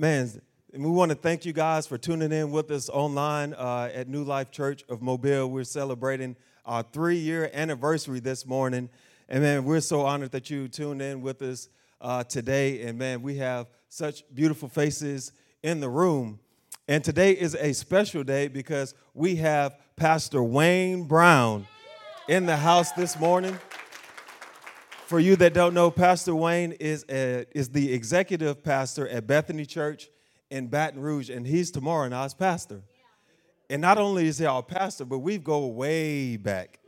Man, we want to thank you guys for tuning in with us online uh, at New Life Church of Mobile. We're celebrating our three year anniversary this morning. And man, we're so honored that you tuned in with us uh, today. And man, we have such beautiful faces in the room. And today is a special day because we have Pastor Wayne Brown in the house this morning. For you that don't know, Pastor Wayne is, a, is the executive pastor at Bethany Church in Baton Rouge, and he's tomorrow night's pastor. And not only is he our pastor, but we go way back.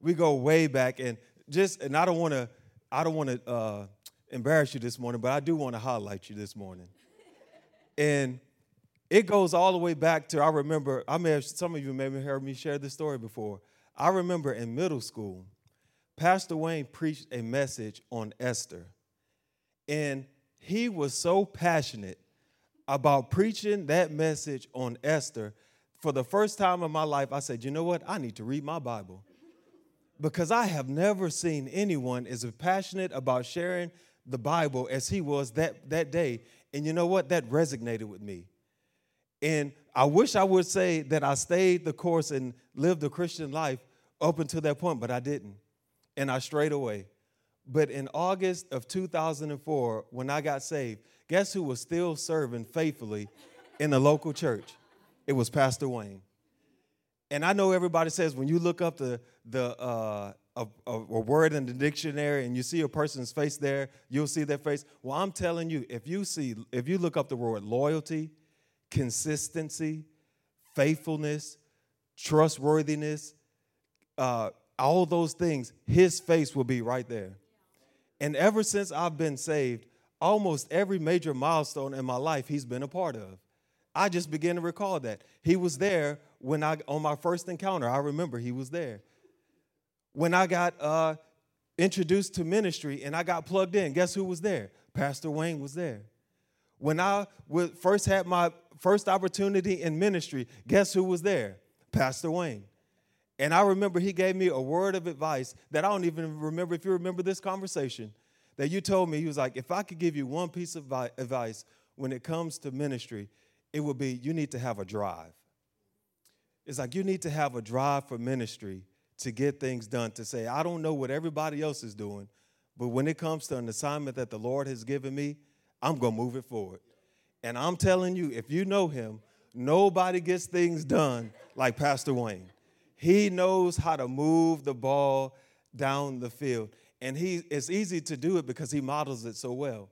We go way back, and just and I don't want to I don't want to uh, embarrass you this morning, but I do want to highlight you this morning. And it goes all the way back to I remember I may have some of you may have heard me share this story before. I remember in middle school Pastor Wayne preached a message on Esther. And he was so passionate about preaching that message on Esther. For the first time in my life, I said, you know what? I need to read my Bible. Because I have never seen anyone as passionate about sharing the Bible as he was that, that day. And you know what? That resonated with me. And I wish I would say that I stayed the course and lived a Christian life up until that point, but I didn't and I strayed away. But in August of 2004, when I got saved, guess who was still serving faithfully in the local church? It was Pastor Wayne. And I know everybody says when you look up the, the, uh, a, a, word in the dictionary and you see a person's face there, you'll see their face. Well, I'm telling you, if you see, if you look up the word loyalty, consistency, faithfulness, trustworthiness, uh, all those things, his face will be right there. And ever since I've been saved, almost every major milestone in my life he's been a part of. I just began to recall that. He was there when I on my first encounter. I remember he was there. When I got uh, introduced to ministry and I got plugged in, guess who was there? Pastor Wayne was there. When I first had my first opportunity in ministry, guess who was there? Pastor Wayne. And I remember he gave me a word of advice that I don't even remember if you remember this conversation. That you told me, he was like, if I could give you one piece of advice when it comes to ministry, it would be you need to have a drive. It's like you need to have a drive for ministry to get things done, to say, I don't know what everybody else is doing, but when it comes to an assignment that the Lord has given me, I'm going to move it forward. And I'm telling you, if you know him, nobody gets things done like Pastor Wayne. He knows how to move the ball down the field. And he, it's easy to do it because he models it so well.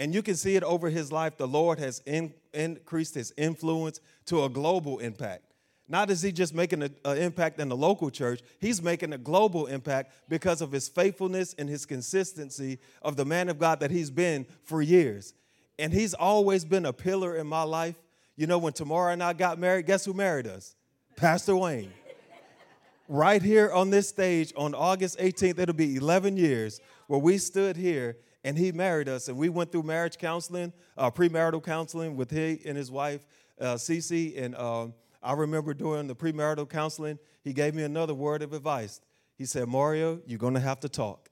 And you can see it over his life. The Lord has in, increased his influence to a global impact. Not is he just making an impact in the local church, he's making a global impact because of his faithfulness and his consistency of the man of God that he's been for years. And he's always been a pillar in my life. You know, when Tamara and I got married, guess who married us? Pastor Wayne right here on this stage on August 18th, it'll be 11 years where we stood here and he married us and we went through marriage counseling, uh, premarital counseling with he and his wife, uh, Cece. And um, I remember during the premarital counseling, he gave me another word of advice. He said, Mario, you're going to have to talk.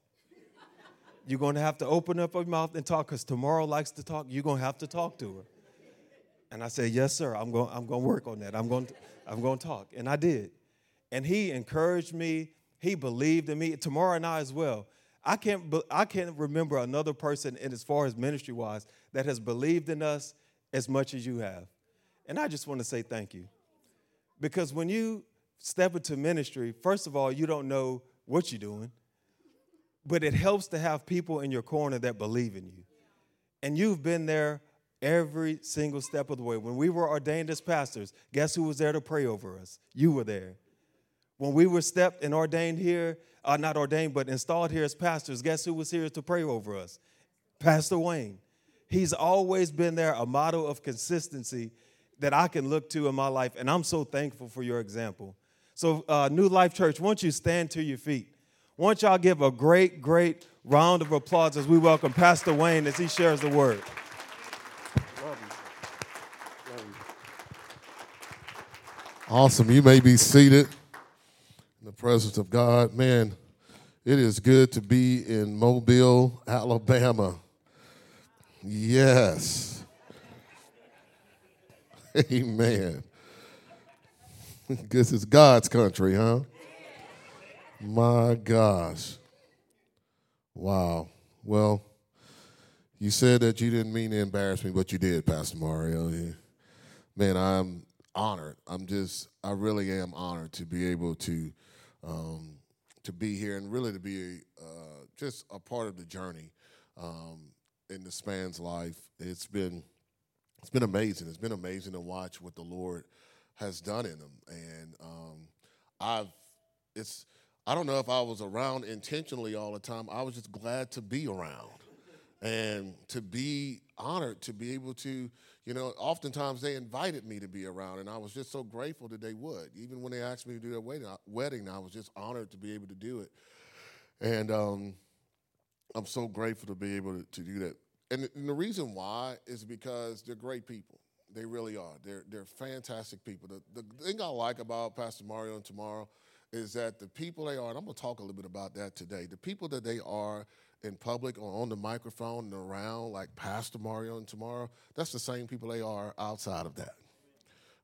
You're going to have to open up your mouth and talk because Tamara likes to talk. You're going to have to talk to her. And I said, Yes, sir. I'm going, I'm going to work on that. I'm going, to, I'm going to talk. And I did and he encouraged me. He believed in me. Tamara and I as well. I can't, I can't remember another person, and as far as ministry wise, that has believed in us as much as you have. And I just want to say thank you. Because when you step into ministry, first of all, you don't know what you're doing, but it helps to have people in your corner that believe in you. And you've been there every single step of the way. When we were ordained as pastors, guess who was there to pray over us? You were there. When we were stepped and ordained here, uh, not ordained, but installed here as pastors, guess who was here to pray over us? Pastor Wayne. He's always been there, a model of consistency that I can look to in my life, and I'm so thankful for your example. So, uh, New Life Church, won't you stand to your feet? Won't y'all give a great, great round of applause as we welcome Pastor Wayne as he shares the word. Awesome. You may be seated presence of God. Man, it is good to be in Mobile, Alabama. Yes. Amen. this is God's country, huh? My gosh. Wow. Well, you said that you didn't mean to embarrass me, but you did, Pastor Mario. Man, I'm honored. I'm just, I really am honored to be able to, um, to be here and really to be uh, just a part of the journey um, in this man's life. It's been, it's been amazing. It's been amazing to watch what the Lord has done in him, and um, I've, it's, I don't know if I was around intentionally all the time. I was just glad to be around and to be honored to be able to you know oftentimes they invited me to be around and i was just so grateful that they would. Even when they asked me to do their wedding, i was just honored to be able to do it. And um, i'm so grateful to be able to, to do that. And, and the reason why is because they're great people. They really are. They're, they're fantastic people. The, the thing i like about pastor mario and Tamara is that the people they are and i'm going to talk a little bit about that today. The people that they are in public or on the microphone and around like Pastor Mario and Tamara, that's the same people they are outside of that.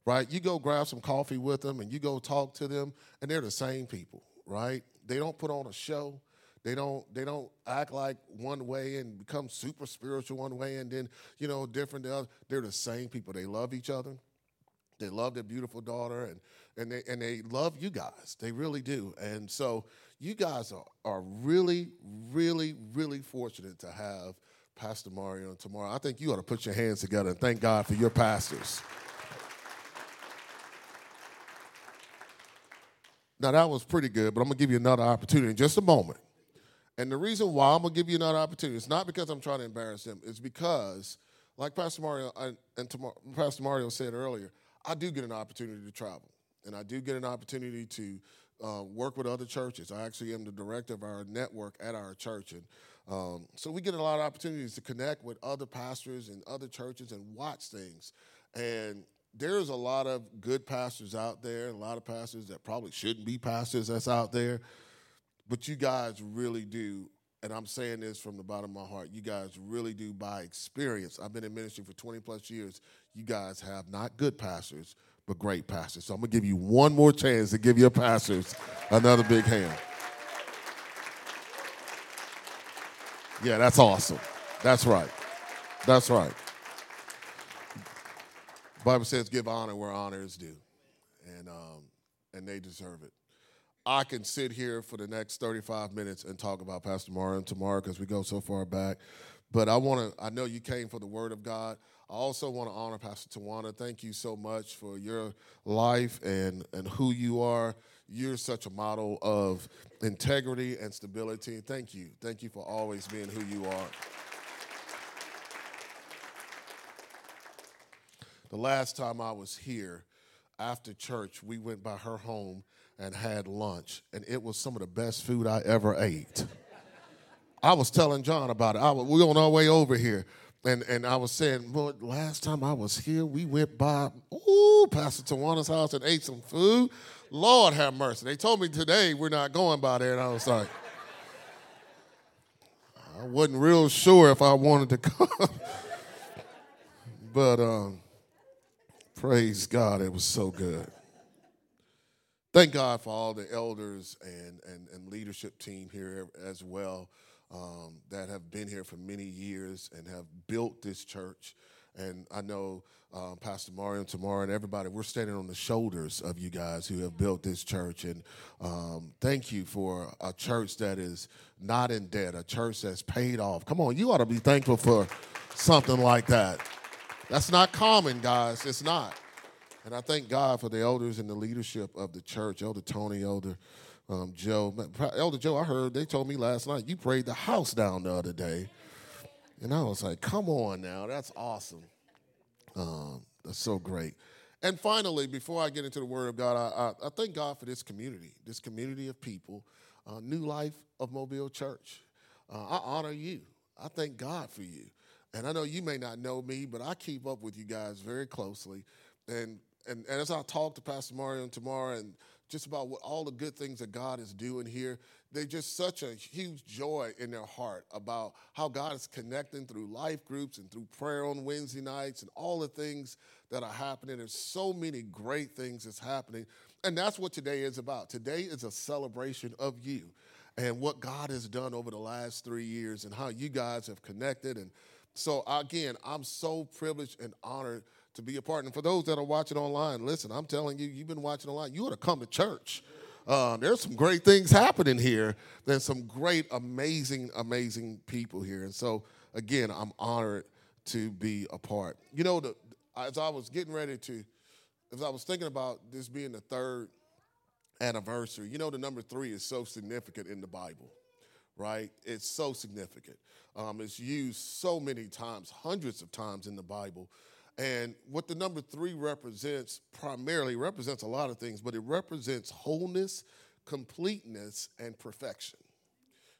Right? You go grab some coffee with them and you go talk to them, and they're the same people, right? They don't put on a show. They don't they don't act like one way and become super spiritual one way and then, you know, different the other. They're the same people. They love each other. They love their beautiful daughter and and they and they love you guys. They really do. And so you guys are, are really, really, really fortunate to have Pastor Mario Tamara. I think you ought to put your hands together and thank God for your pastors. Now, that was pretty good, but I'm to give you another opportunity in just a moment. And the reason why I'm to give you another opportunity is not because I'm trying to embarrass him, it's because, like Pastor Mario uh, and Tamara, Pastor Mario said earlier, I do get an opportunity to travel. And I do get an opportunity to uh, work with other churches. I actually am the director of our network at our church. And um, so we get a lot of opportunities to connect with other pastors and other churches and watch things. And there's a lot of good pastors out there, a lot of pastors that probably shouldn't be pastors that's out there. But you guys really do, and I'm saying this from the bottom of my heart, you guys really do by experience. I've been in ministry for 20 plus years. You guys have not good pastors, but great pastors. So I'm going to give you one more chance to give your pastors another big hand. Yeah, that's awesome. That's right. That's right. The Bible says, "Give honor where honor is due," and um, and they deserve it. I can sit here for the next 35 minutes and talk about Pastor Mario Tamara because we go so far back. But I want to. I know you came for the Word of God. I also want to honor Pastor Tawana. Thank you so much for your life and, and who you are. You're such a model of integrity and stability. Thank you. Thank you for always being who you are. The last time I was here after church, we went by her home and had lunch, and it was some of the best food I ever ate. I was telling John about it. I was, we on our way over here. And and I was saying, well, last time I was here, we went by ooh, Pastor Tawana's house and ate some food. Lord have mercy. They told me today we're not going by there, and I was like, I wasn't real sure if I wanted to come. but um, praise God, it was so good. Thank God for all the elders and, and, and leadership team here as well um, that have been here for many years and have built this church. And I know um, Pastor Mario and Tamara and everybody, we're standing on the shoulders of you guys who have built this church. And um, thank you for a church that is not in debt, a church that's paid off. Come on, you ought to be thankful for something like that. That's not common, guys. It's not. And I thank God for the elders and the leadership of the church, Elder Tony, Elder um, Joe. Elder Joe, I heard they told me last night you prayed the house down the other day. And I was like, come on now, that's awesome. Um, that's so great. And finally, before I get into the Word of God, I, I, I thank God for this community, this community of people, uh, New Life of Mobile Church. Uh, I honor you. I thank God for you. And I know you may not know me, but I keep up with you guys very closely. And and, and as I talk to Pastor Mario and Tamara and just about what all the good things that God is doing here. They just such a huge joy in their heart about how God is connecting through life groups and through prayer on Wednesday nights and all the things that are happening. There's so many great things that's happening. And that's what today is about. Today is a celebration of you and what God has done over the last three years and how you guys have connected. And so, again, I'm so privileged and honored to be a part. And for those that are watching online, listen, I'm telling you, you've been watching online, you ought to come to church. Uh, there's some great things happening here. There's some great, amazing, amazing people here. And so, again, I'm honored to be a part. You know, the, as I was getting ready to, as I was thinking about this being the third anniversary, you know, the number three is so significant in the Bible, right? It's so significant. Um, it's used so many times, hundreds of times in the Bible. And what the number three represents primarily represents a lot of things, but it represents wholeness, completeness, and perfection.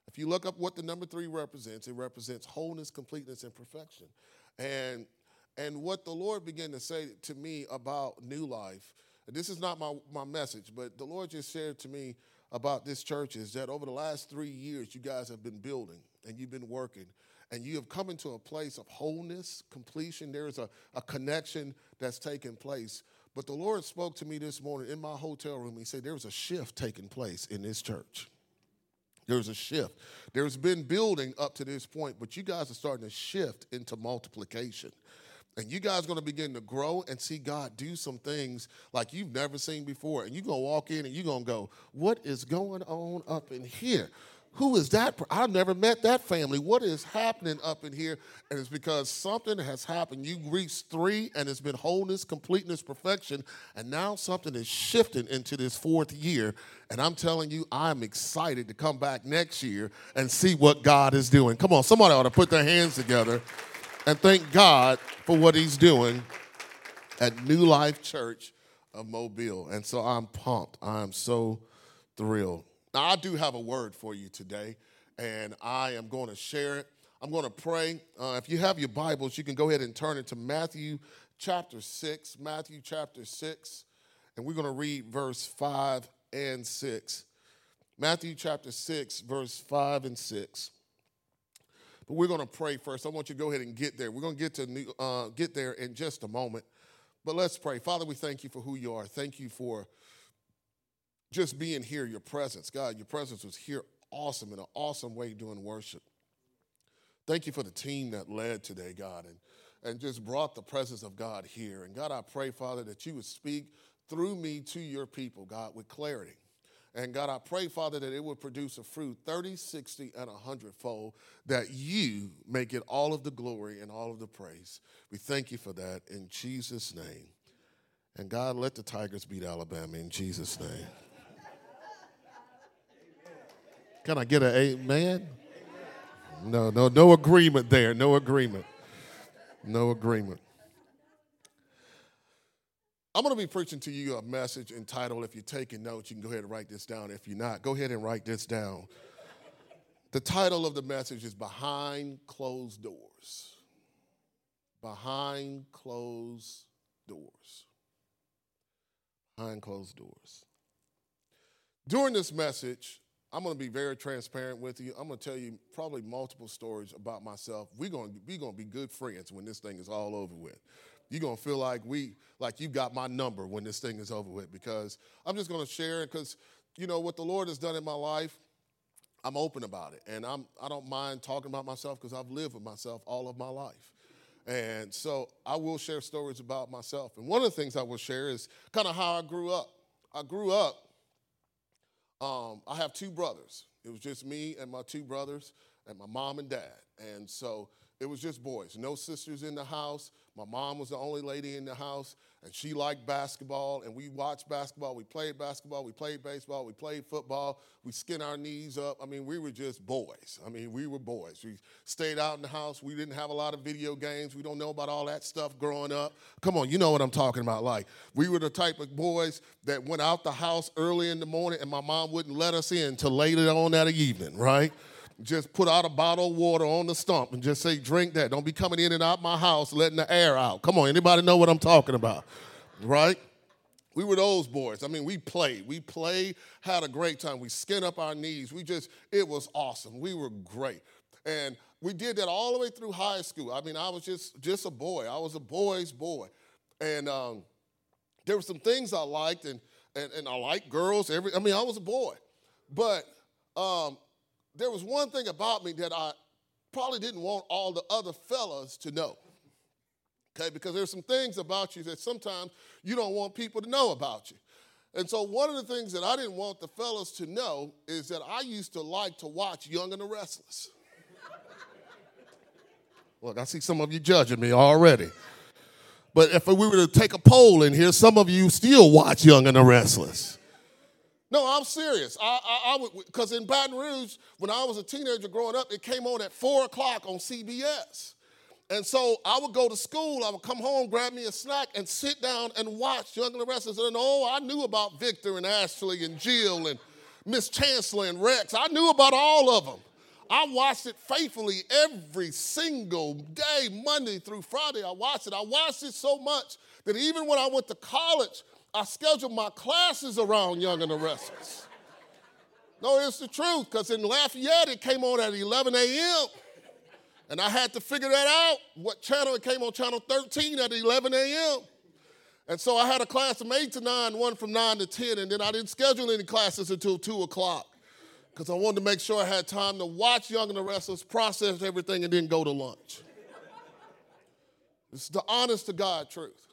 If you look up what the number three represents, it represents wholeness, completeness, and perfection. And and what the Lord began to say to me about New Life, this is not my, my message, but the Lord just shared to me about this church is that over the last three years, you guys have been building and you've been working and you have come into a place of wholeness, completion. There's a, a connection that's taken place. But the Lord spoke to me this morning in my hotel room. He said, There's a shift taking place in this church. There's a shift. There's been building up to this point, but you guys are starting to shift into multiplication. And you guys are going to begin to grow and see God do some things like you've never seen before. And you're going to walk in and you're going to go, What is going on up in here? Who is that? I've never met that family. What is happening up in here? And it's because something has happened. You reached three, and it's been wholeness, completeness, perfection. And now something is shifting into this fourth year. And I'm telling you, I'm excited to come back next year and see what God is doing. Come on, somebody ought to put their hands together and thank God for what He's doing at New Life Church of Mobile. And so I'm pumped. I'm so thrilled. Now, I do have a word for you today, and I am going to share it. I'm going to pray. Uh, if you have your Bibles, you can go ahead and turn it to Matthew chapter 6. Matthew chapter 6, and we're going to read verse 5 and 6. Matthew chapter 6, verse 5 and 6. But we're going to pray first. I want you to go ahead and get there. We're going to get to uh, get there in just a moment. But let's pray. Father, we thank you for who you are. Thank you for just being here, your presence. God, your presence was here awesome in an awesome way doing worship. Thank you for the team that led today, God, and, and just brought the presence of God here. And God, I pray, Father, that you would speak through me to your people, God, with clarity. And God, I pray, Father, that it would produce a fruit 30, 60, and 100 fold, that you may get all of the glory and all of the praise. We thank you for that in Jesus' name. And God, let the Tigers beat Alabama in Jesus' name. Can I get an amen? No, no, no agreement there. No agreement. No agreement. I'm going to be preaching to you a message entitled, if you're taking notes, you can go ahead and write this down. If you're not, go ahead and write this down. The title of the message is Behind Closed Doors. Behind Closed Doors. Behind Closed Doors. During this message, I'm going to be very transparent with you. I'm going to tell you probably multiple stories about myself. We're going to be, going to be good friends when this thing is all over with. You're going to feel like we like you got my number when this thing is over with because I'm just going to share it because you know what the Lord has done in my life. I'm open about it, and I'm I don't mind talking about myself because I've lived with myself all of my life. And so I will share stories about myself. And one of the things I will share is kind of how I grew up. I grew up um, I have two brothers. It was just me and my two brothers and my mom and dad. And so it was just boys, no sisters in the house. My mom was the only lady in the house, and she liked basketball. And we watched basketball. We played basketball. We played baseball. We played football. We skinned our knees up. I mean, we were just boys. I mean, we were boys. We stayed out in the house. We didn't have a lot of video games. We don't know about all that stuff growing up. Come on, you know what I'm talking about. Like, we were the type of boys that went out the house early in the morning, and my mom wouldn't let us in till later on that evening, right? Just put out a bottle of water on the stump and just say, drink that. Don't be coming in and out my house letting the air out. Come on, anybody know what I'm talking about? Right? We were those boys. I mean, we played. We played, had a great time. We skinned up our knees. We just, it was awesome. We were great. And we did that all the way through high school. I mean, I was just just a boy. I was a boy's boy. And um, there were some things I liked, and, and, and I liked girls. Every, I mean, I was a boy. But um, there was one thing about me that I probably didn't want all the other fellas to know. Okay, because there's some things about you that sometimes you don't want people to know about you. And so one of the things that I didn't want the fellas to know is that I used to like to watch Young and the Restless. Look, I see some of you judging me already. But if we were to take a poll in here, some of you still watch Young and the Restless. No, I'm serious. I, I, I would because in Baton Rouge, when I was a teenager growing up, it came on at four o'clock on CBS. And so I would go to school, I would come home, grab me a snack, and sit down and watch Young and the Restless. And oh, I knew about Victor and Ashley and Jill and Miss Chancellor and Rex. I knew about all of them. I watched it faithfully every single day, Monday through Friday. I watched it. I watched it so much that even when I went to college, I scheduled my classes around Young and the Restless. No, it's the truth, because in Lafayette, it came on at 11 a.m. And I had to figure that out, what channel it came on, channel 13 at 11 a.m. And so I had a class from 8 to 9, one from 9 to 10, and then I didn't schedule any classes until 2 o'clock because I wanted to make sure I had time to watch Young and the Restless, process everything, and then go to lunch. It's the honest to God truth.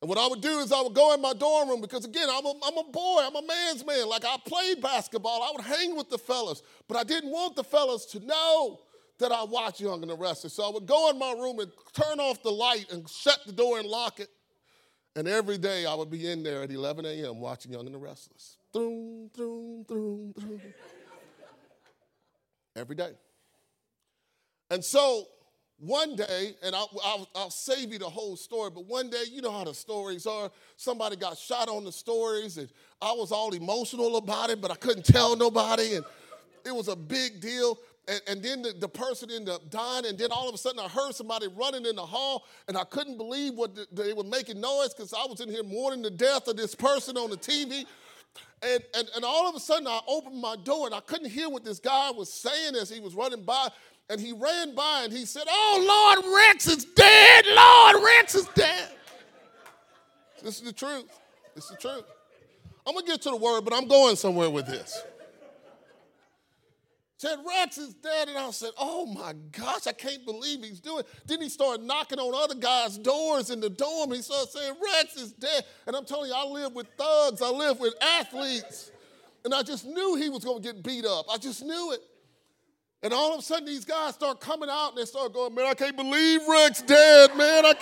And what I would do is I would go in my dorm room because, again, I'm a, I'm a boy, I'm a man's man. Like I played basketball, I would hang with the fellas, but I didn't want the fellas to know that I watched Young and the Restless. So I would go in my room and turn off the light and shut the door and lock it. And every day I would be in there at 11 a.m. watching Young and the Restless. Throom, throom, throom, throom. Every day. And so one day, and I'll, I'll, I'll, save you the whole story, but one day, you know how the stories are. Somebody got shot on the stories, and I was all emotional about it, but I couldn't tell nobody, and it was a big deal. And, and then the, the, person ended up dying, and then all of a sudden I heard somebody running in the hall, and I couldn't believe what the, they were making noise because I was in here mourning the death of this person on the TV. And, and, and all of a sudden, I opened my door and I couldn't hear what this guy was saying as he was running by. And he ran by and he said, Oh, Lord, Rex is dead. Lord, Rex is dead. This is the truth. This is the truth. I'm going to get to the word, but I'm going somewhere with this said, Rex is dead. And I said, Oh my gosh, I can't believe he's doing it. Then he started knocking on other guys' doors in the dorm. He started saying, Rex is dead. And I'm telling you, I live with thugs, I live with athletes. And I just knew he was going to get beat up. I just knew it. And all of a sudden, these guys start coming out and they start going, Man, I can't believe Rex dead, man. I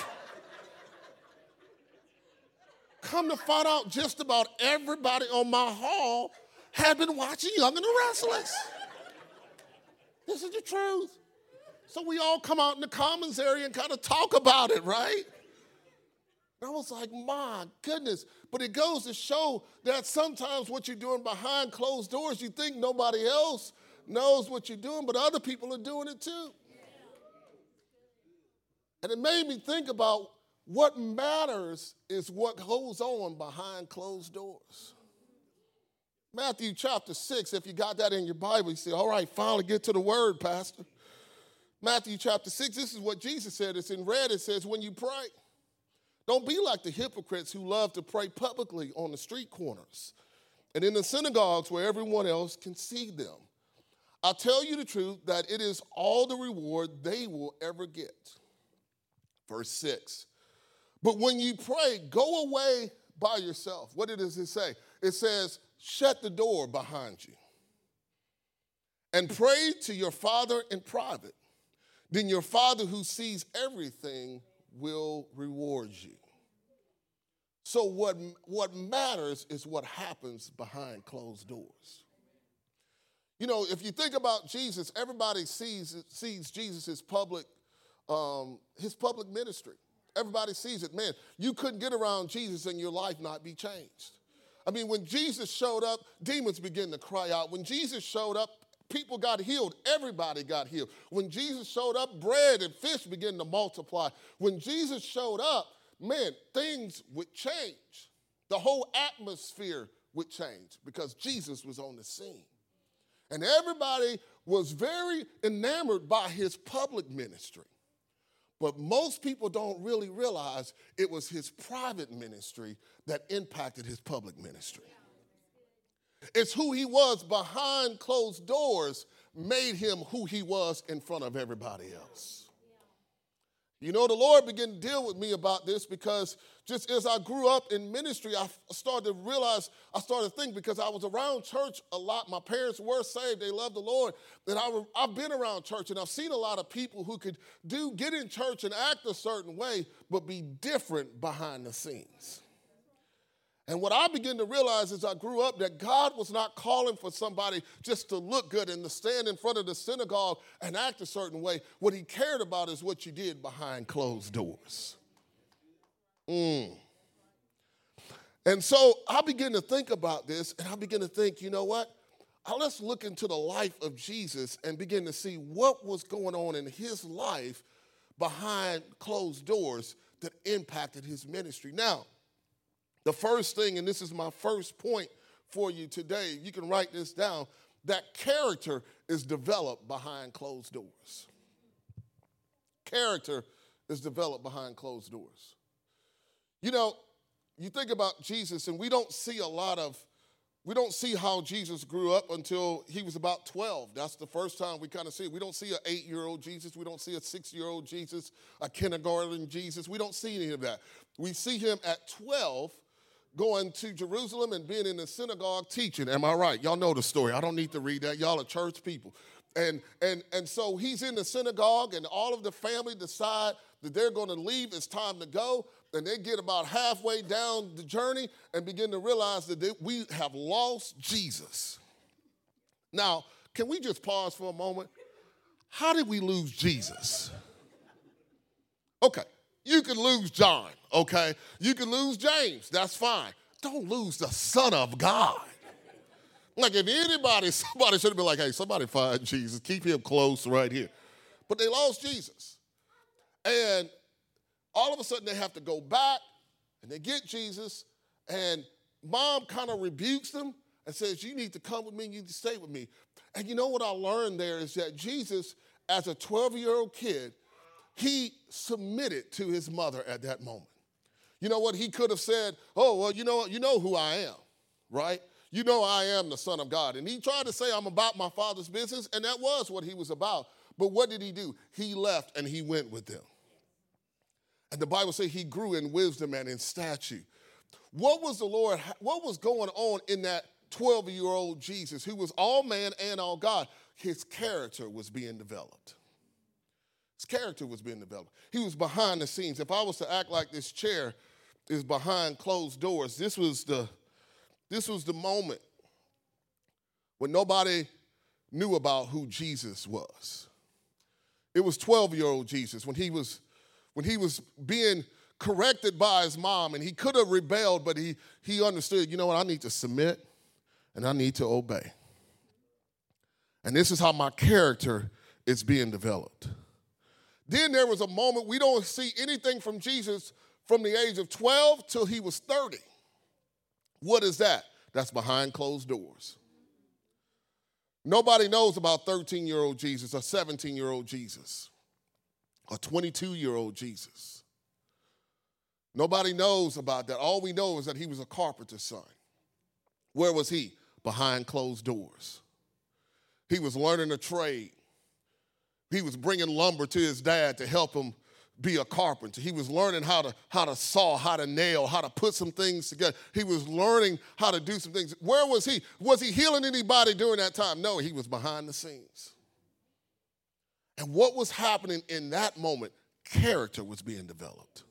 Come to find out, just about everybody on my hall had been watching Young and the Restless. This is the truth. So we all come out in the commons area and kind of talk about it, right? And I was like, my goodness. But it goes to show that sometimes what you're doing behind closed doors, you think nobody else knows what you're doing, but other people are doing it too. And it made me think about what matters is what goes on behind closed doors. Matthew chapter 6, if you got that in your Bible, you say, all right, finally get to the word, Pastor. Matthew chapter 6, this is what Jesus said. It's in red. It says, when you pray, don't be like the hypocrites who love to pray publicly on the street corners and in the synagogues where everyone else can see them. I tell you the truth that it is all the reward they will ever get. Verse 6. But when you pray, go away by yourself. What does it say? It says, shut the door behind you and pray to your Father in private. Then your Father who sees everything will reward you. So, what, what matters is what happens behind closed doors. You know, if you think about Jesus, everybody sees, sees Jesus' public, um, his public ministry. Everybody sees it. Man, you couldn't get around Jesus and your life not be changed. I mean, when Jesus showed up, demons began to cry out. When Jesus showed up, people got healed. Everybody got healed. When Jesus showed up, bread and fish began to multiply. When Jesus showed up, man, things would change. The whole atmosphere would change because Jesus was on the scene. And everybody was very enamored by his public ministry. But most people don't really realize it was his private ministry that impacted his public ministry. It's who he was behind closed doors made him who he was in front of everybody else. You know, the Lord began to deal with me about this because just as I grew up in ministry, I started to realize, I started to think because I was around church a lot. My parents were saved, they loved the Lord. And I, I've been around church and I've seen a lot of people who could do, get in church and act a certain way, but be different behind the scenes. And what I began to realize as I grew up that God was not calling for somebody just to look good and to stand in front of the synagogue and act a certain way. What he cared about is what you did behind closed doors. Mm. And so I began to think about this and I began to think, you know what? let's look into the life of Jesus and begin to see what was going on in his life behind closed doors that impacted his ministry. Now, the first thing, and this is my first point for you today, you can write this down that character is developed behind closed doors. Character is developed behind closed doors. You know, you think about Jesus, and we don't see a lot of, we don't see how Jesus grew up until he was about 12. That's the first time we kind of see it. We don't see an eight year old Jesus. We don't see a six year old Jesus, a kindergarten Jesus. We don't see any of that. We see him at 12 going to Jerusalem and being in the synagogue teaching. Am I right? Y'all know the story. I don't need to read that. Y'all are church people. And, and, and so he's in the synagogue, and all of the family decide that they're going to leave. It's time to go. And they get about halfway down the journey and begin to realize that they, we have lost Jesus. Now, can we just pause for a moment? How did we lose Jesus? Okay, you can lose John, okay? You can lose James, that's fine. Don't lose the Son of God. Like if anybody, somebody should have been like, hey, somebody find Jesus, keep him close right here. But they lost Jesus. And all of a sudden they have to go back and they get Jesus, and mom kind of rebukes them and says, You need to come with me, you need to stay with me. And you know what I learned there is that Jesus, as a 12 year old kid, he submitted to his mother at that moment. You know what? He could have said, Oh, well, you know, you know who I am, right? You know I am the Son of God. And he tried to say, I'm about my father's business, and that was what he was about. But what did he do? He left and he went with them. And the Bible says he grew in wisdom and in stature. What was the Lord, what was going on in that 12 year old Jesus who was all man and all God? His character was being developed. His character was being developed. He was behind the scenes. If I was to act like this chair is behind closed doors, this was the this was the moment when nobody knew about who Jesus was. It was 12-year-old Jesus when he was when he was being corrected by his mom and he could have rebelled, but he he understood, you know what, I need to submit and I need to obey. And this is how my character is being developed. Then there was a moment we don't see anything from Jesus from the age of 12 till he was 30. What is that? That's behind closed doors. Nobody knows about 13 year old Jesus or 17 year old Jesus or 22 year old Jesus. Nobody knows about that. All we know is that he was a carpenter's son. Where was he? Behind closed doors. He was learning a trade. He was bringing lumber to his dad to help him be a carpenter. He was learning how to, how to saw, how to nail, how to put some things together. He was learning how to do some things. Where was he? Was he healing anybody during that time? No, he was behind the scenes. And what was happening in that moment? Character was being developed.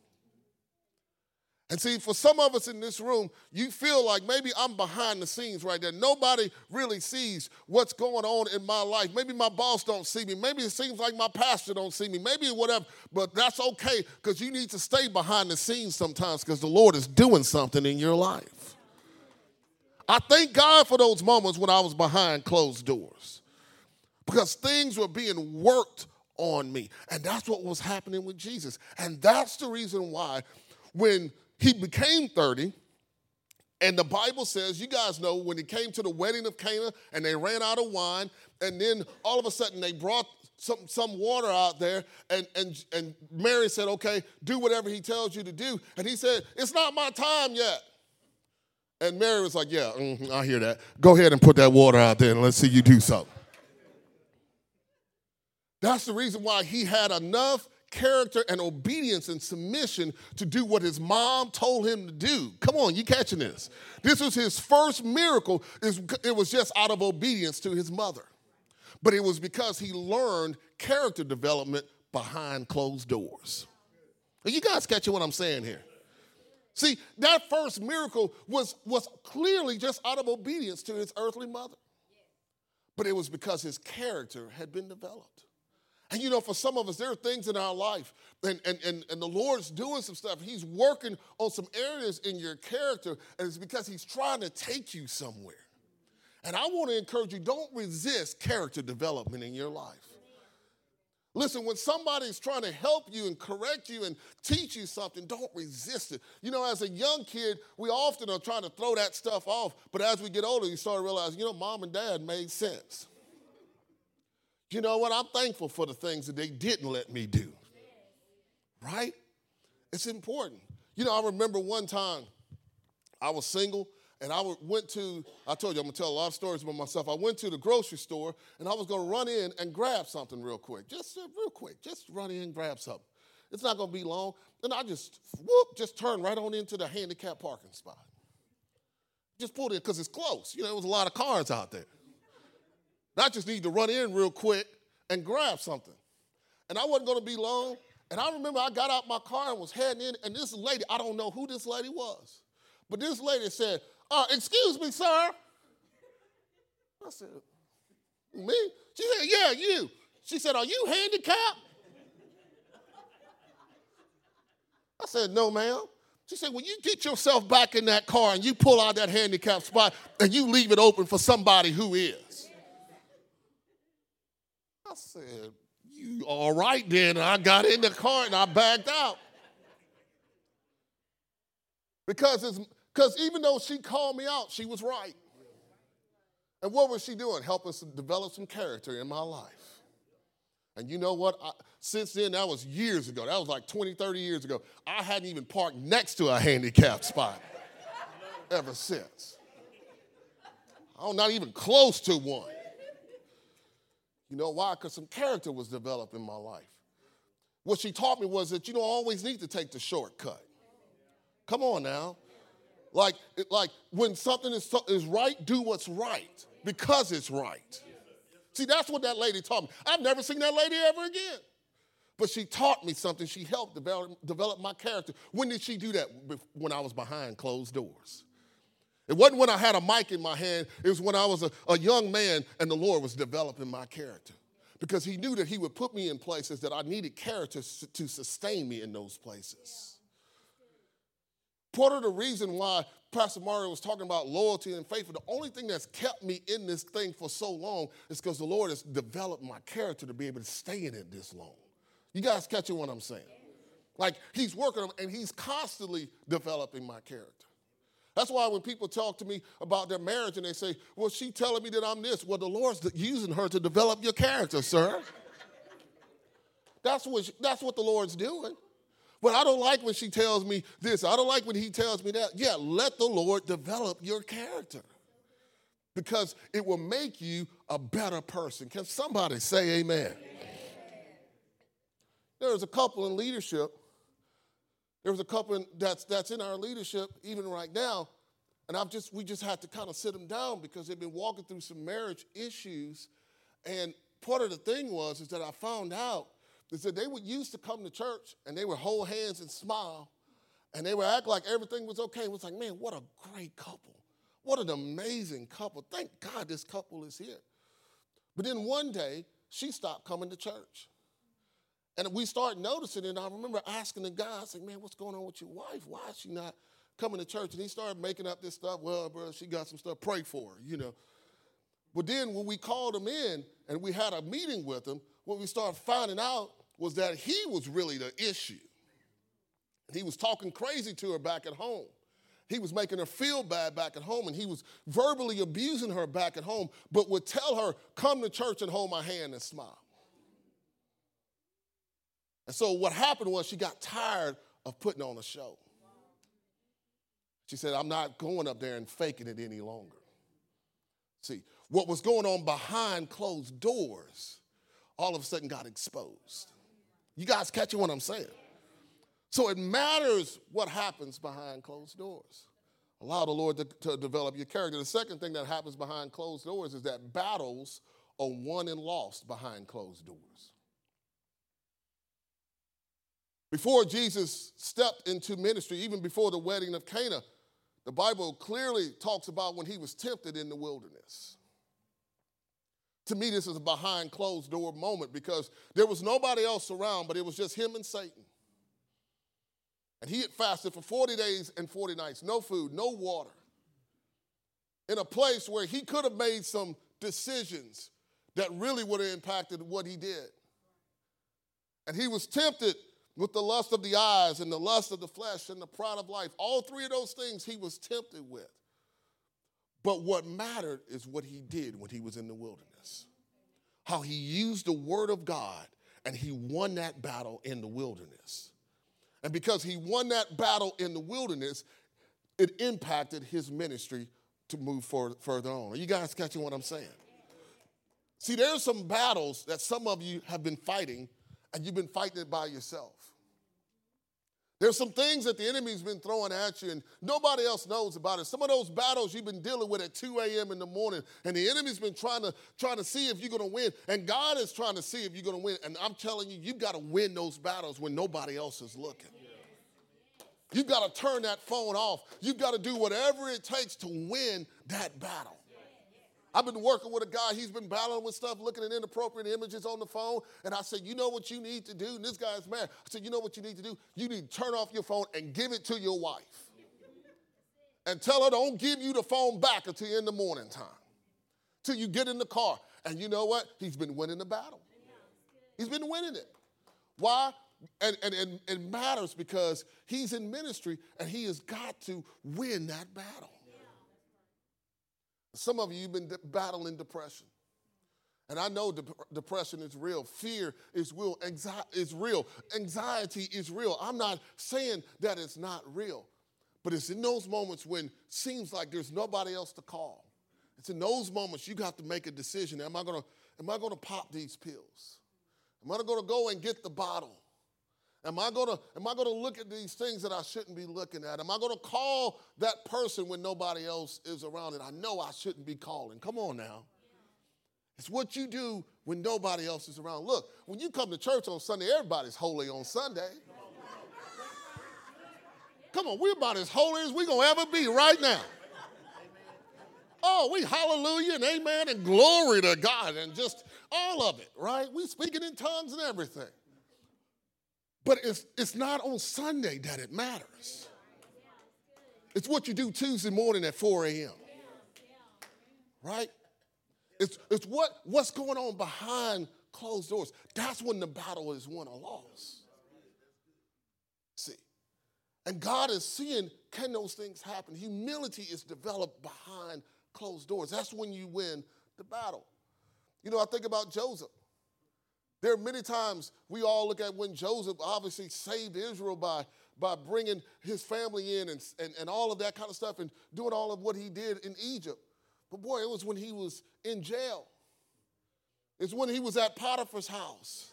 And see, for some of us in this room, you feel like maybe I'm behind the scenes right there. Nobody really sees what's going on in my life. Maybe my boss don't see me. Maybe it seems like my pastor don't see me. Maybe whatever. But that's okay because you need to stay behind the scenes sometimes because the Lord is doing something in your life. I thank God for those moments when I was behind closed doors because things were being worked on me. And that's what was happening with Jesus. And that's the reason why when he became 30, And the Bible says, you guys know, when it came to the wedding of Cana and they ran out of wine, and then all of a sudden they brought some, some water out there, and, and, and Mary said, Okay, do whatever he tells you to do. And he said, It's not my time yet. And Mary was like, Yeah, mm-hmm, I hear that. Go ahead and put that water out there and let's see you do something. That's the reason why he had enough character and obedience and submission to do what his mom told him to do. Come on, you catching this? This was his first miracle. It was just out of obedience to his mother. But it was because he learned character development behind closed doors. Are you guys catching what I'm saying here? See, that first miracle was, was clearly just out of obedience to his earthly mother. But it was because his character had been developed. And you know, for some of us, there are things in our life, and, and, and, and the Lord's doing some stuff. He's working on some areas in your character, and it's because He's trying to take you somewhere. And I want to encourage you don't resist character development in your life. Listen, when somebody's trying to help you and correct you and teach you something, don't resist it. You know, as a young kid, we often are trying to throw that stuff off, but as we get older, you start realizing, you know, mom and dad made sense. You know what? I'm thankful for the things that they didn't let me do. Right? It's important. You know, I remember one time I was single and I went to, I told you I'm gonna tell a lot of stories about myself. I went to the grocery store and I was gonna run in and grab something real quick. Just uh, real quick, just run in and grab something. It's not gonna be long. And I just, whoop, just turned right on into the handicap parking spot. Just pulled in because it's close. You know, there was a lot of cars out there. I just need to run in real quick and grab something. And I wasn't going to be long. And I remember I got out my car and was heading in, and this lady, I don't know who this lady was, but this lady said, uh, Excuse me, sir. I said, Me? She said, Yeah, you. She said, Are you handicapped? I said, No, ma'am. She said, When you get yourself back in that car and you pull out that handicap spot and you leave it open for somebody who is. I said, You all right then? And I got in the car and I backed out. Because, it's because even though she called me out, she was right. And what was she doing? Helping us develop some character in my life. And you know what? I, since then, that was years ago. That was like 20, 30 years ago. I hadn't even parked next to a handicapped spot ever since. I'm not even close to one. You know why? Because some character was developed in my life. What she taught me was that you don't always need to take the shortcut. Come on now. Like, like when something is, is right, do what's right because it's right. See, that's what that lady taught me. I've never seen that lady ever again. But she taught me something. She helped develop, develop my character. When did she do that? When I was behind closed doors. It wasn't when I had a mic in my hand, it was when I was a, a young man and the Lord was developing my character. Because he knew that he would put me in places that I needed character to sustain me in those places. Part of the reason why Pastor Mario was talking about loyalty and faith, the only thing that's kept me in this thing for so long is because the Lord has developed my character to be able to stay in it this long. You guys catching what I'm saying? Like he's working on and he's constantly developing my character. That's why when people talk to me about their marriage and they say, well, she telling me that I'm this. Well, the Lord's using her to develop your character, sir. that's, what, that's what the Lord's doing. But I don't like when she tells me this. I don't like when he tells me that. Yeah, let the Lord develop your character because it will make you a better person. Can somebody say amen? amen. There's a couple in leadership there was a couple that's, that's in our leadership even right now, and I've just we just had to kind of sit them down because they've been walking through some marriage issues. And part of the thing was is that I found out is that they would used to come to church and they would hold hands and smile, and they would act like everything was okay. It was like, man, what a great couple. What an amazing couple. Thank God this couple is here. But then one day, she stopped coming to church. And we start noticing it. And I remember asking the guy, I said, man, what's going on with your wife? Why is she not coming to church? And he started making up this stuff. Well, bro, she got some stuff. Pray for her, you know. But then when we called him in and we had a meeting with him, what we started finding out was that he was really the issue. He was talking crazy to her back at home. He was making her feel bad back at home, and he was verbally abusing her back at home, but would tell her, Come to church and hold my hand and smile. And so what happened was she got tired of putting on a show. She said, I'm not going up there and faking it any longer. See, what was going on behind closed doors all of a sudden got exposed. You guys catching what I'm saying? So it matters what happens behind closed doors. Allow the Lord to, to, develop your character. The second thing that happens behind closed doors is that battles are won and lost behind closed doors. Before Jesus stepped into ministry, even before the wedding of Cana, the Bible clearly talks about when he was tempted in the wilderness. To me, this is a behind closed door moment because there was nobody else around, but it was just him and Satan. And he had fasted for 40 days and 40 nights, no food, no water, in a place where he could have made some decisions that really would have impacted what he did. And he was tempted with the lust of the eyes and the lust of the flesh and the pride of life. All three of those things he was tempted with. But what mattered is what he did when he was in the wilderness. How he used the word of God and he won that battle in the wilderness. And because he won that battle in the wilderness, it impacted his ministry to move further on. Are you guys catching what I'm saying? See, there's some battles that some of you have been fighting, and you've been fighting it by yourself. There's some things that the enemy's been throwing at you and nobody else knows about it. Some of those battles you've been dealing with at 2 a.m. in the morning, and the enemy's been trying to trying to see if you're gonna win, and God is trying to see if you're gonna win. And I'm telling you, you've got to win those battles when nobody else is looking. You've got to turn that phone off. You've got to do whatever it takes to win that battle. I've been working with a guy, he's been battling with stuff, looking at inappropriate images on the phone. And I said, You know what you need to do? And this guy's mad. I said, You know what you need to do? You need to turn off your phone and give it to your wife. And tell her, Don't give you the phone back until in the morning time, till you get in the car. And you know what? He's been winning the battle. He's been winning it. Why? And, and, and it matters because he's in ministry and he has got to win that battle. Some of you, you've been battling depression. And I know de- depression is real. Fear is real. Anxiety is real. Anxiety is real. I'm not saying that it's not real, but it's in those moments when seems like there's nobody else to call. It's in those moments you got to make a decision. Am I gonna, am I gonna pop these pills? Am I gonna go and get the bottle? Am I gonna, am I gonna look at these things that I shouldn't be looking at? Am I gonna call that person when nobody else is around and I know I shouldn't be calling? Come on now. It's what you do when nobody else is around. Look, when you come to church on Sunday, everybody's holy on Sunday. Come on, we're about as holy as we're gonna ever be right now. Oh, we hallelujah and amen and glory to God and just all of it, right? We speaking in tongues and everything. But it's, it's not on Sunday that it matters. It's what you do Tuesday morning at 4 a.m. Right? It's, it's what, what's going on behind closed doors. That's when the battle is won or lost. See. And God is seeing can those things happen? Humility is developed behind closed doors. That's when you win the battle. You know, I think about Joseph. There are many times we all look at when Joseph obviously saved Israel by, by bringing his family in and, and, and all of that kind of stuff and doing all of what he did in Egypt. But boy, it was when he was in jail. It's when he was at Potiphar's house.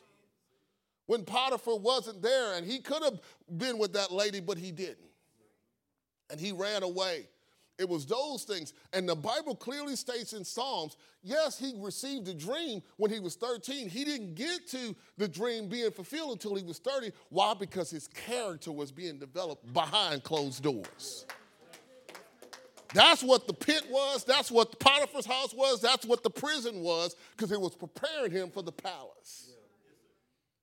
When Potiphar wasn't there and he could have been with that lady, but he didn't. And he ran away. It was those things. And the Bible clearly states in Psalms yes, he received a dream when he was 13. He didn't get to the dream being fulfilled until he was 30. Why? Because his character was being developed behind closed doors. That's what the pit was. That's what Potiphar's house was. That's what the prison was, because it was preparing him for the palace.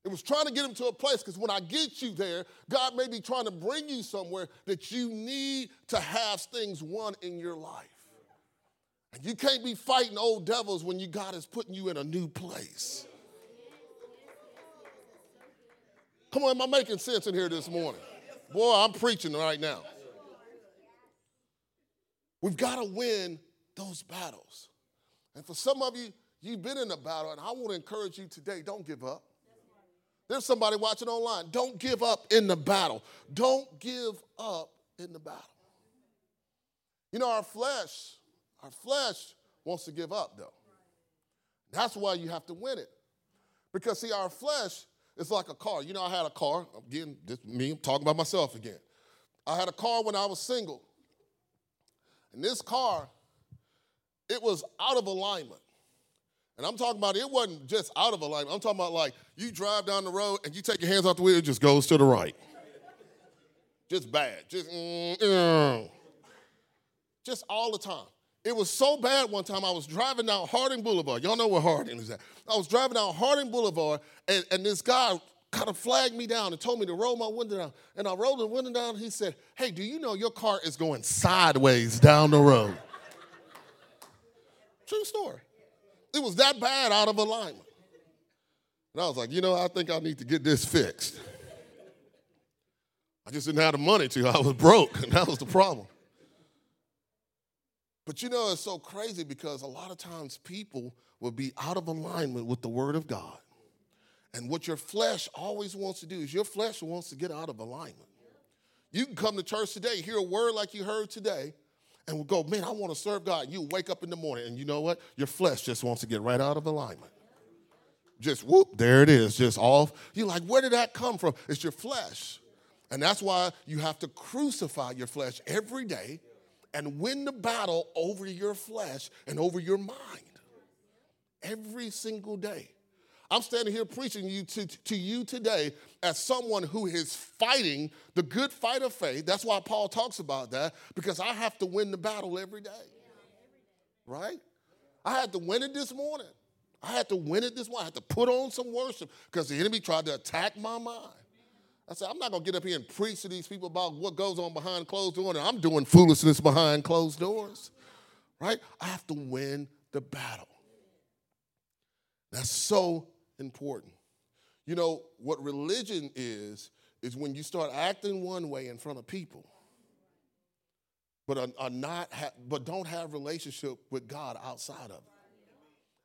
It was trying to get him to a place because when I get you there, God may be trying to bring you somewhere that you need to have things won in your life. And you can't be fighting old devils when you God is putting you in a new place. Come on, am I making sense in here this morning? Boy, I'm preaching right now. We've got to win those battles. And for some of you, you've been in a battle, and I want to encourage you today don't give up. There's somebody watching online. Don't give up in the battle. Don't give up in the battle. You know, our flesh, our flesh wants to give up, though. That's why you have to win it. Because, see, our flesh is like a car. You know, I had a car. Again, this me I'm talking about myself again. I had a car when I was single. And this car, it was out of alignment. And I'm talking about it wasn't just out of alignment. I'm talking about like you drive down the road and you take your hands off the wheel, it just goes to the right. just bad. Just mm, mm. just all the time. It was so bad one time I was driving down Harding Boulevard. Y'all know where Harding is at. I was driving down Harding Boulevard and, and this guy kind of flagged me down and told me to roll my window down. And I rolled the window down and he said, Hey, do you know your car is going sideways down the road? True story. It was that bad out of alignment. And I was like, you know, I think I need to get this fixed. I just didn't have the money to. I was broke, and that was the problem. But you know, it's so crazy because a lot of times people will be out of alignment with the Word of God. And what your flesh always wants to do is your flesh wants to get out of alignment. You can come to church today, hear a word like you heard today, and we'll go, man, I want to serve God. You wake up in the morning, and you know what? Your flesh just wants to get right out of alignment. Just whoop, there it is, just off. You're like, where did that come from? It's your flesh. And that's why you have to crucify your flesh every day and win the battle over your flesh and over your mind every single day. I'm standing here preaching you to, to you today as someone who is fighting the good fight of faith. That's why Paul talks about that, because I have to win the battle every day. Right? I had to win it this morning. I had to win it this morning. I had to put on some worship because the enemy tried to attack my mind. I said, I'm not going to get up here and preach to these people about what goes on behind closed doors. I'm doing foolishness behind closed doors. Right? I have to win the battle. That's so important. You know, what religion is, is when you start acting one way in front of people, but are, are not ha- but don't have relationship with God outside of it.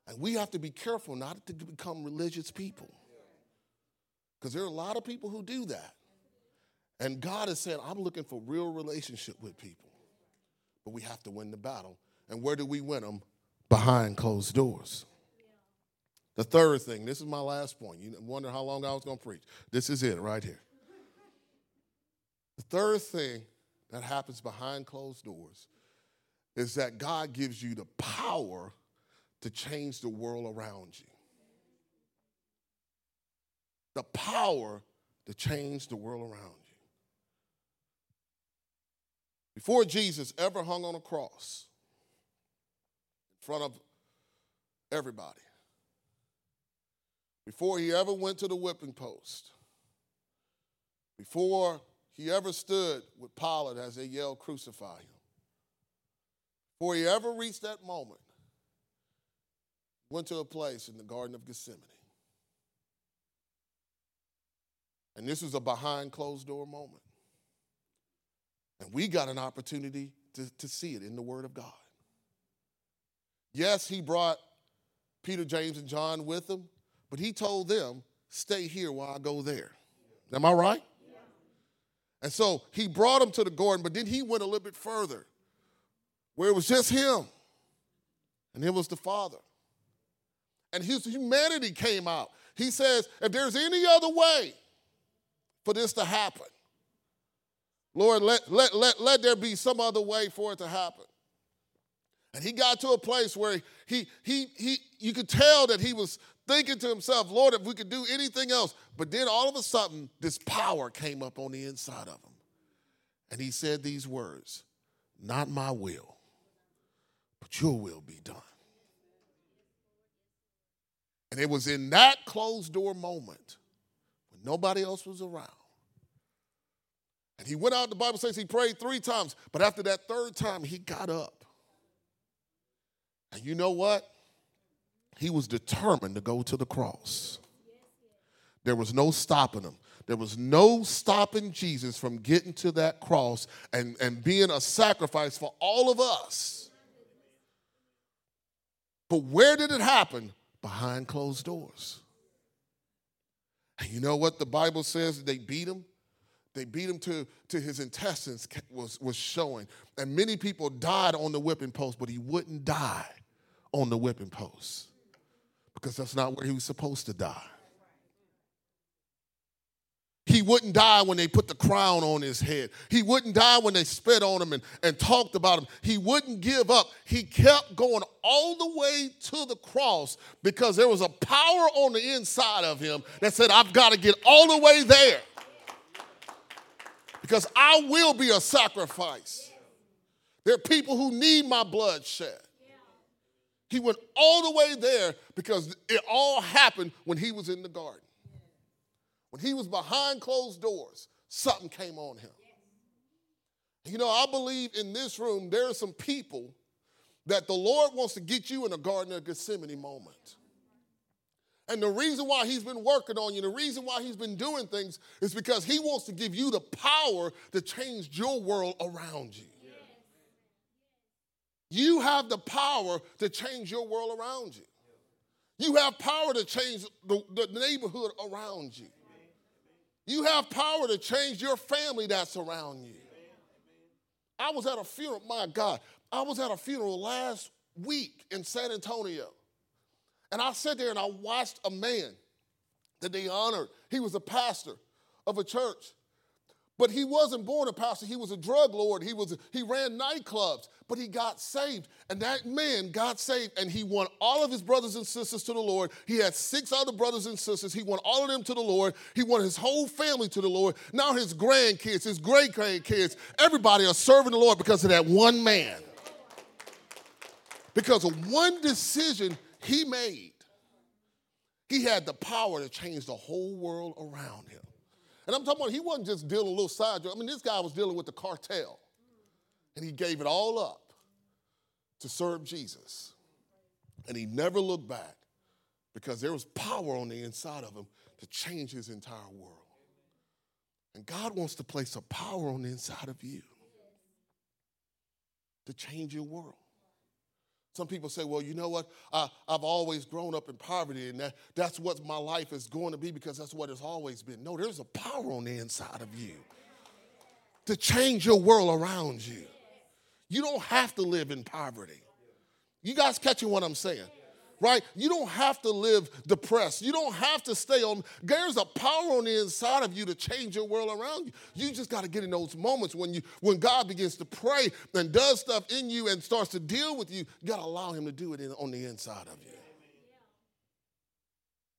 And we have to be careful not to become religious people. Because there are a lot of people who do that. And God is saying, I'm looking for real relationship with people. But we have to win the battle. And where do we win them? Behind closed doors. The third thing, this is my last point. You wonder how long I was going to preach. This is it right here. The third thing that happens behind closed doors is that God gives you the power to change the world around you. The power to change the world around you. Before Jesus ever hung on a cross in front of everybody, before he ever went to the whipping post, before he ever stood with Pilate as they yelled, Crucify him, before he ever reached that moment, went to a place in the Garden of Gethsemane. And this was a behind closed door moment. And we got an opportunity to, to see it in the Word of God. Yes, he brought Peter, James, and John with him, but he told them, stay here while I go there. Am I right? And so he brought them to the garden, but then he went a little bit further where it was just him and it was the Father. And his humanity came out. He says, if there's any other way for this to happen, Lord, let, let, let, let there be some other way for it to happen. And he got to a place where he, he, he, you could tell that he was thinking to himself, Lord, if we could do anything else. But then all of a sudden, this power came up on the inside of him. And he said these words Not my will, but your will be done. And it was in that closed door moment when nobody else was around. And he went out, the Bible says he prayed three times, but after that third time, he got up. And you know what? He was determined to go to the cross. There was no stopping him. There was no stopping Jesus from getting to that cross and, and being a sacrifice for all of us. But where did it happen? Behind closed doors. And you know what the Bible says? They beat him. They beat him to, to his intestines was, was showing. And many people died on the whipping post, but he wouldn't die on the whipping post because that's not where he was supposed to die. He wouldn't die when they put the crown on his head. He wouldn't die when they spit on him and, and talked about him. He wouldn't give up. He kept going all the way to the cross because there was a power on the inside of him that said, I've got to get all the way there because I will be a sacrifice. There are people who need my blood shed. He went all the way there because it all happened when he was in the garden. When he was behind closed doors, something came on him. You know, I believe in this room there are some people that the Lord wants to get you in a Garden of Gethsemane moment. And the reason why he's been working on you, the reason why he's been doing things is because he wants to give you the power to change your world around you. You have the power to change your world around you. You have power to change the, the neighborhood around you. You have power to change your family that's around you. I was at a funeral, my God, I was at a funeral last week in San Antonio. And I sat there and I watched a man that they honored. He was a pastor of a church. But he wasn't born a pastor. He was a drug lord. He, was, he ran nightclubs, but he got saved. And that man got saved, and he won all of his brothers and sisters to the Lord. He had six other brothers and sisters. He won all of them to the Lord. He won his whole family to the Lord. Now his grandkids, his great grandkids, everybody are serving the Lord because of that one man. Because of one decision he made, he had the power to change the whole world around him. And I'm talking about he wasn't just dealing a little side job. I mean, this guy was dealing with the cartel. And he gave it all up to serve Jesus. And he never looked back because there was power on the inside of him to change his entire world. And God wants to place a power on the inside of you to change your world. Some people say, well, you know what? I, have always grown up in poverty, and that, that's what my life is going to be because that's what it's always been. No, there's a power on the inside of you to change your world around you. You don't have to live in poverty. You guys catching what I'm saying? Right? You don't have to live depressed. You don't have to stay on. There's a power on the inside of you to change your world around you. You just got to get in those moments when you when God begins to pray and does stuff in you and starts to deal with you. You got to allow Him to do it in, on the inside of you.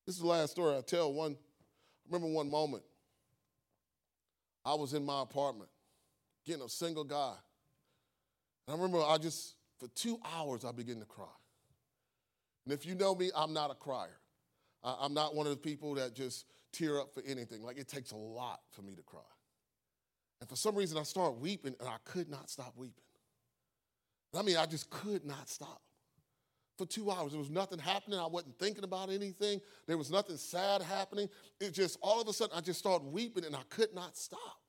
This is the last story I tell. One, I remember one moment. I was in my apartment, getting a single guy. And I remember I just, for two hours, I began to cry. And if you know me, I'm not a crier. I'm not one of the people that just tear up for anything. Like it takes a lot for me to cry. And for some reason, I started weeping and I could not stop weeping. I mean, I just could not stop. For two hours, there was nothing happening. I wasn't thinking about anything. There was nothing sad happening. It just, all of a sudden, I just started weeping and I could not stop.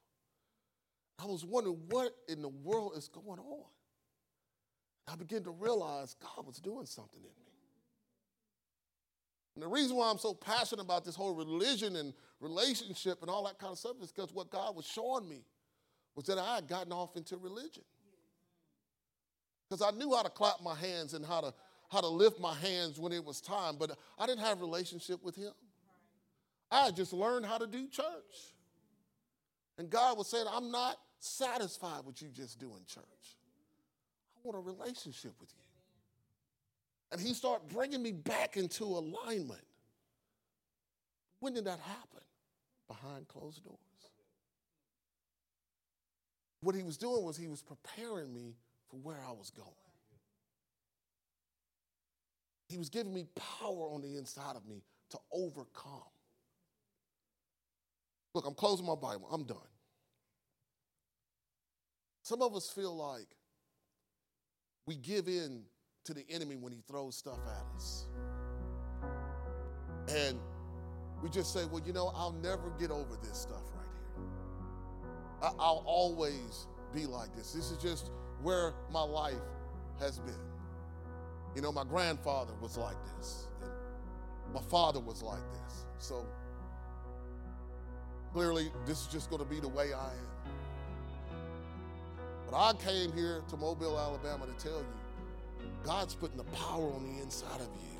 I was wondering what in the world is going on. I began to realize God was doing something in me. And the reason why I'm so passionate about this whole religion and relationship and all that kind of stuff is because what God was showing me was that I had gotten off into religion. Because I knew how to clap my hands and how to, how to lift my hands when it was time, but I didn't have relationship with Him. I had just learned how to do church. And God was saying, I'm not satisfied with you just doing church. I want a relationship with you. And he started bringing me back into alignment. When did that happen? Behind closed doors. What he was doing was he was preparing me for where I was going. He was giving me power on the inside of me to overcome. Look, I'm closing my Bible. I'm done. Some of us feel like we give in to the enemy when he throws stuff at us. And we just say, well, you know, I'll never get over this stuff right here. I'll always be like this. This is just where my life has been. You know, my grandfather was like this, my father was like this. So clearly, this is just going to be the way I am. But I came here to Mobile, Alabama to tell you God's putting the power on the inside of you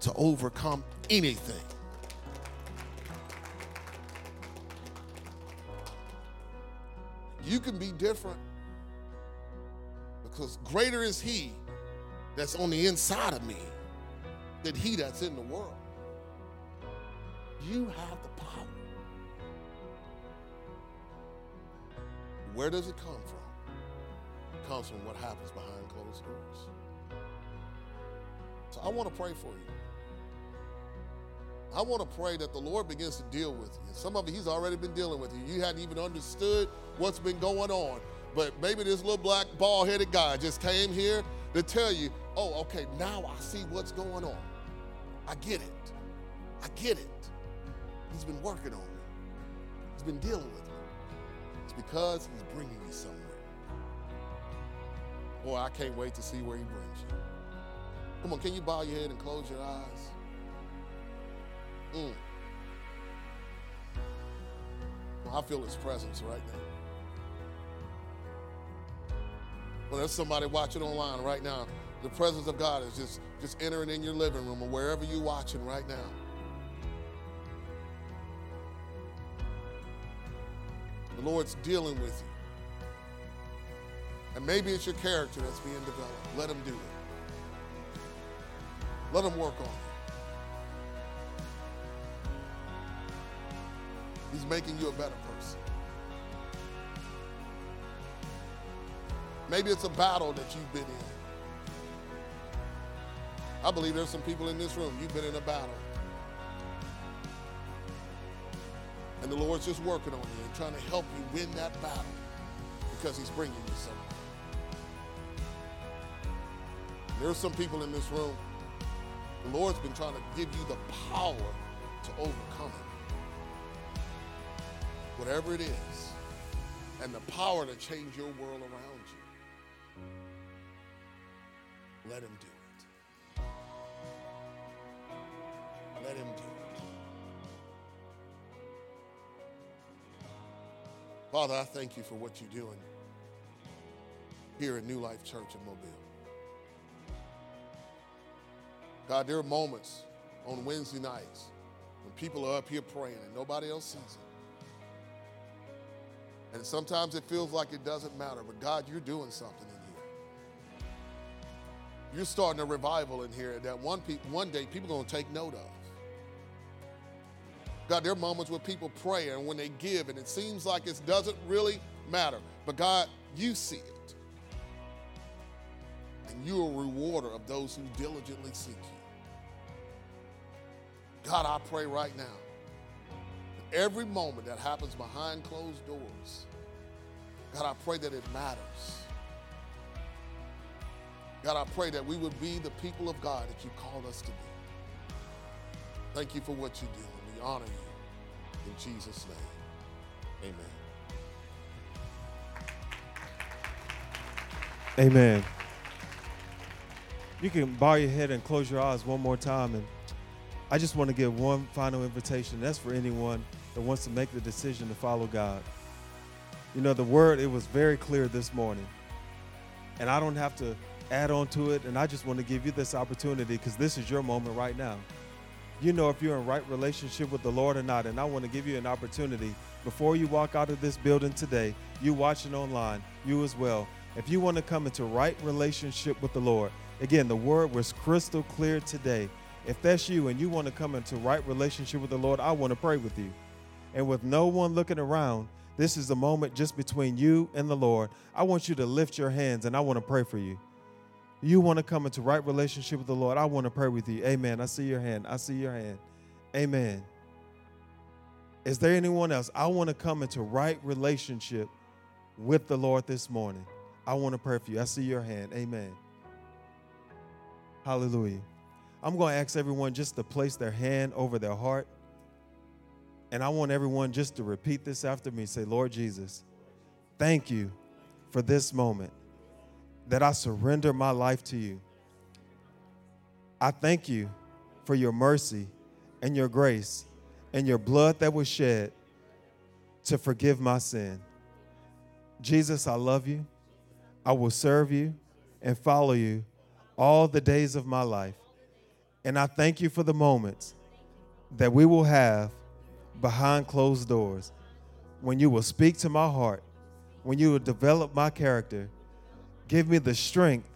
to overcome anything. You can be different because greater is He that's on the inside of me than He that's in the world. You have the power. Where does it come from? It comes from what happens behind closed doors. So I want to pray for you. I want to pray that the Lord begins to deal with you. Some of you, He's already been dealing with you. You hadn't even understood what's been going on. But maybe this little black bald headed guy just came here to tell you, oh, okay, now I see what's going on. I get it. I get it. He's been working on me, He's been dealing with me. It's because He's bringing you somewhere. Boy, I can't wait to see where He brings you. Come on, can you bow your head and close your eyes? Mm. Well, I feel his presence right now. Well, there's somebody watching online right now. The presence of God is just, just entering in your living room or wherever you're watching right now. The Lord's dealing with you. And maybe it's your character that's being developed. Let him do it. Let him work on it. He's making you a better person. Maybe it's a battle that you've been in. I believe there's some people in this room, you've been in a battle. And the Lord's just working on you and trying to help you win that battle because He's bringing you somewhere. are some people in this room, the Lord's been trying to give you the power to overcome it whatever it is, and the power to change your world around you. Let him do it. Let him do it. Father, I thank you for what you're doing here at New Life Church in Mobile. God, there are moments on Wednesday nights when people are up here praying and nobody else sees it. And sometimes it feels like it doesn't matter, but God, you're doing something in here. You're starting a revival in here that one, pe- one day people are going to take note of. God, there are moments where people pray and when they give, and it seems like it doesn't really matter. But God, you see it. And you're a rewarder of those who diligently seek you. God, I pray right now every moment that happens behind closed doors, God, I pray that it matters. God, I pray that we would be the people of God that you called us to be. Thank you for what you do, and we honor you. In Jesus' name, amen. Amen. You can bow your head and close your eyes one more time. And I just want to give one final invitation. That's for anyone that wants to make the decision to follow God. You know, the word, it was very clear this morning. And I don't have to add on to it. And I just want to give you this opportunity because this is your moment right now. You know if you're in right relationship with the Lord or not. And I want to give you an opportunity before you walk out of this building today, you watching online, you as well. If you want to come into right relationship with the Lord, again, the word was crystal clear today. If that's you and you want to come into right relationship with the Lord, I want to pray with you and with no one looking around, this is a moment just between you and the Lord. I want you to lift your hands and I want to pray for you. You want to come into right relationship with the Lord. I want to pray with you. Amen. I see your hand. I see your hand. Amen. Is there anyone else? I want to come into right relationship with the Lord this morning. I want to pray for you. I see your hand. Amen. Hallelujah. I'm going to ask everyone just to place their hand over their heart And I want everyone just to repeat this after me. Say, Lord Jesus, thank you for this moment that I surrender my life to you. I thank you for your mercy and your grace and your blood that was shed to forgive my sin. Jesus, I love you. I will serve you and follow you all the days of my life. And I thank you for the moments that we will have behind closed doors when you will speak to my heart, when you will develop my character. Give me the strength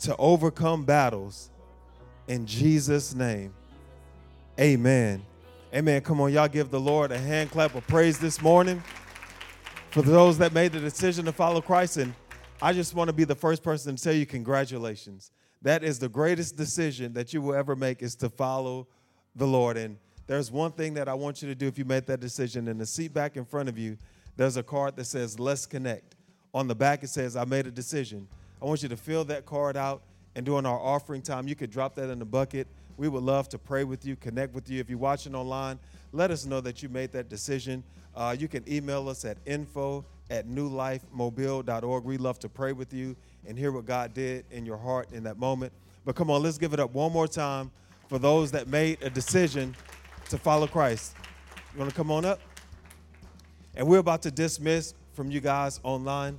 to overcome battles in Jesus' name. Amen. Amen. Come on, y'all give the Lord a hand clap of praise this morning for those that made the decision to follow Christ. And I just want to be the first person to tell you congratulations. That is the greatest decision that you will ever make is to follow the Lord. And there's one thing that I want you to do if you made that decision. In the seat back in front of you, there's a card that says, Let's connect. On the back, it says, I made a decision. I want you to fill that card out. And during our offering time, you could drop that in the bucket. We would love to pray with you, connect with you. If you're watching online, let us know that you made that decision. Uh, you can email us at info at newlifemobile.org. We love to pray with you and hear what God did in your heart in that moment. But come on, let's give it up one more time for those that made a decision to follow Christ. You want to come on up? And we're about to dismiss from you guys online.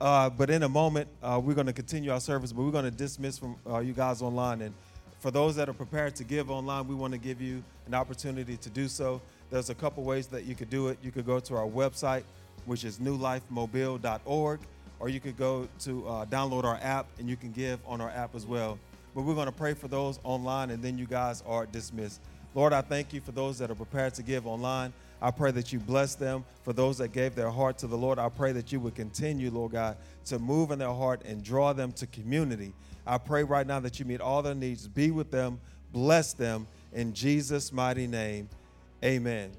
Uh, but in a moment, uh, we're going to continue our service, but we're going to dismiss from uh, you guys online. And for those that are prepared to give online, we want to give you an opportunity to do so. There's a couple ways that you could do it. You could go to our website, which is newlifemobile.org, or you could go to uh, download our app and you can give on our app as well. But we're going to pray for those online, and then you guys are dismissed. Lord, I thank you for those that are prepared to give online. I pray that you bless them. For those that gave their heart to the Lord, I pray that you would continue, Lord God, to move in their heart and draw them to community. I pray right now that you meet all their needs. Be with them, bless them in Jesus' mighty name. Amen.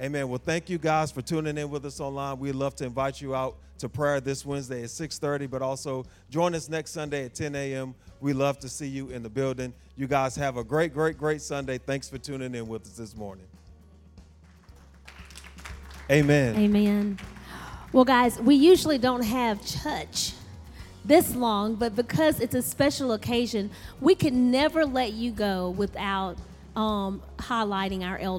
Amen. Well, thank you guys for tuning in with us online. We'd love to invite you out to prayer this Wednesday at 6:30, but also join us next Sunday at 10 a.m. We love to see you in the building. You guys have a great, great, great Sunday. Thanks for tuning in with us this morning. Amen. Amen. Well, guys, we usually don't have church this long, but because it's a special occasion, we can never let you go without um, highlighting our elders.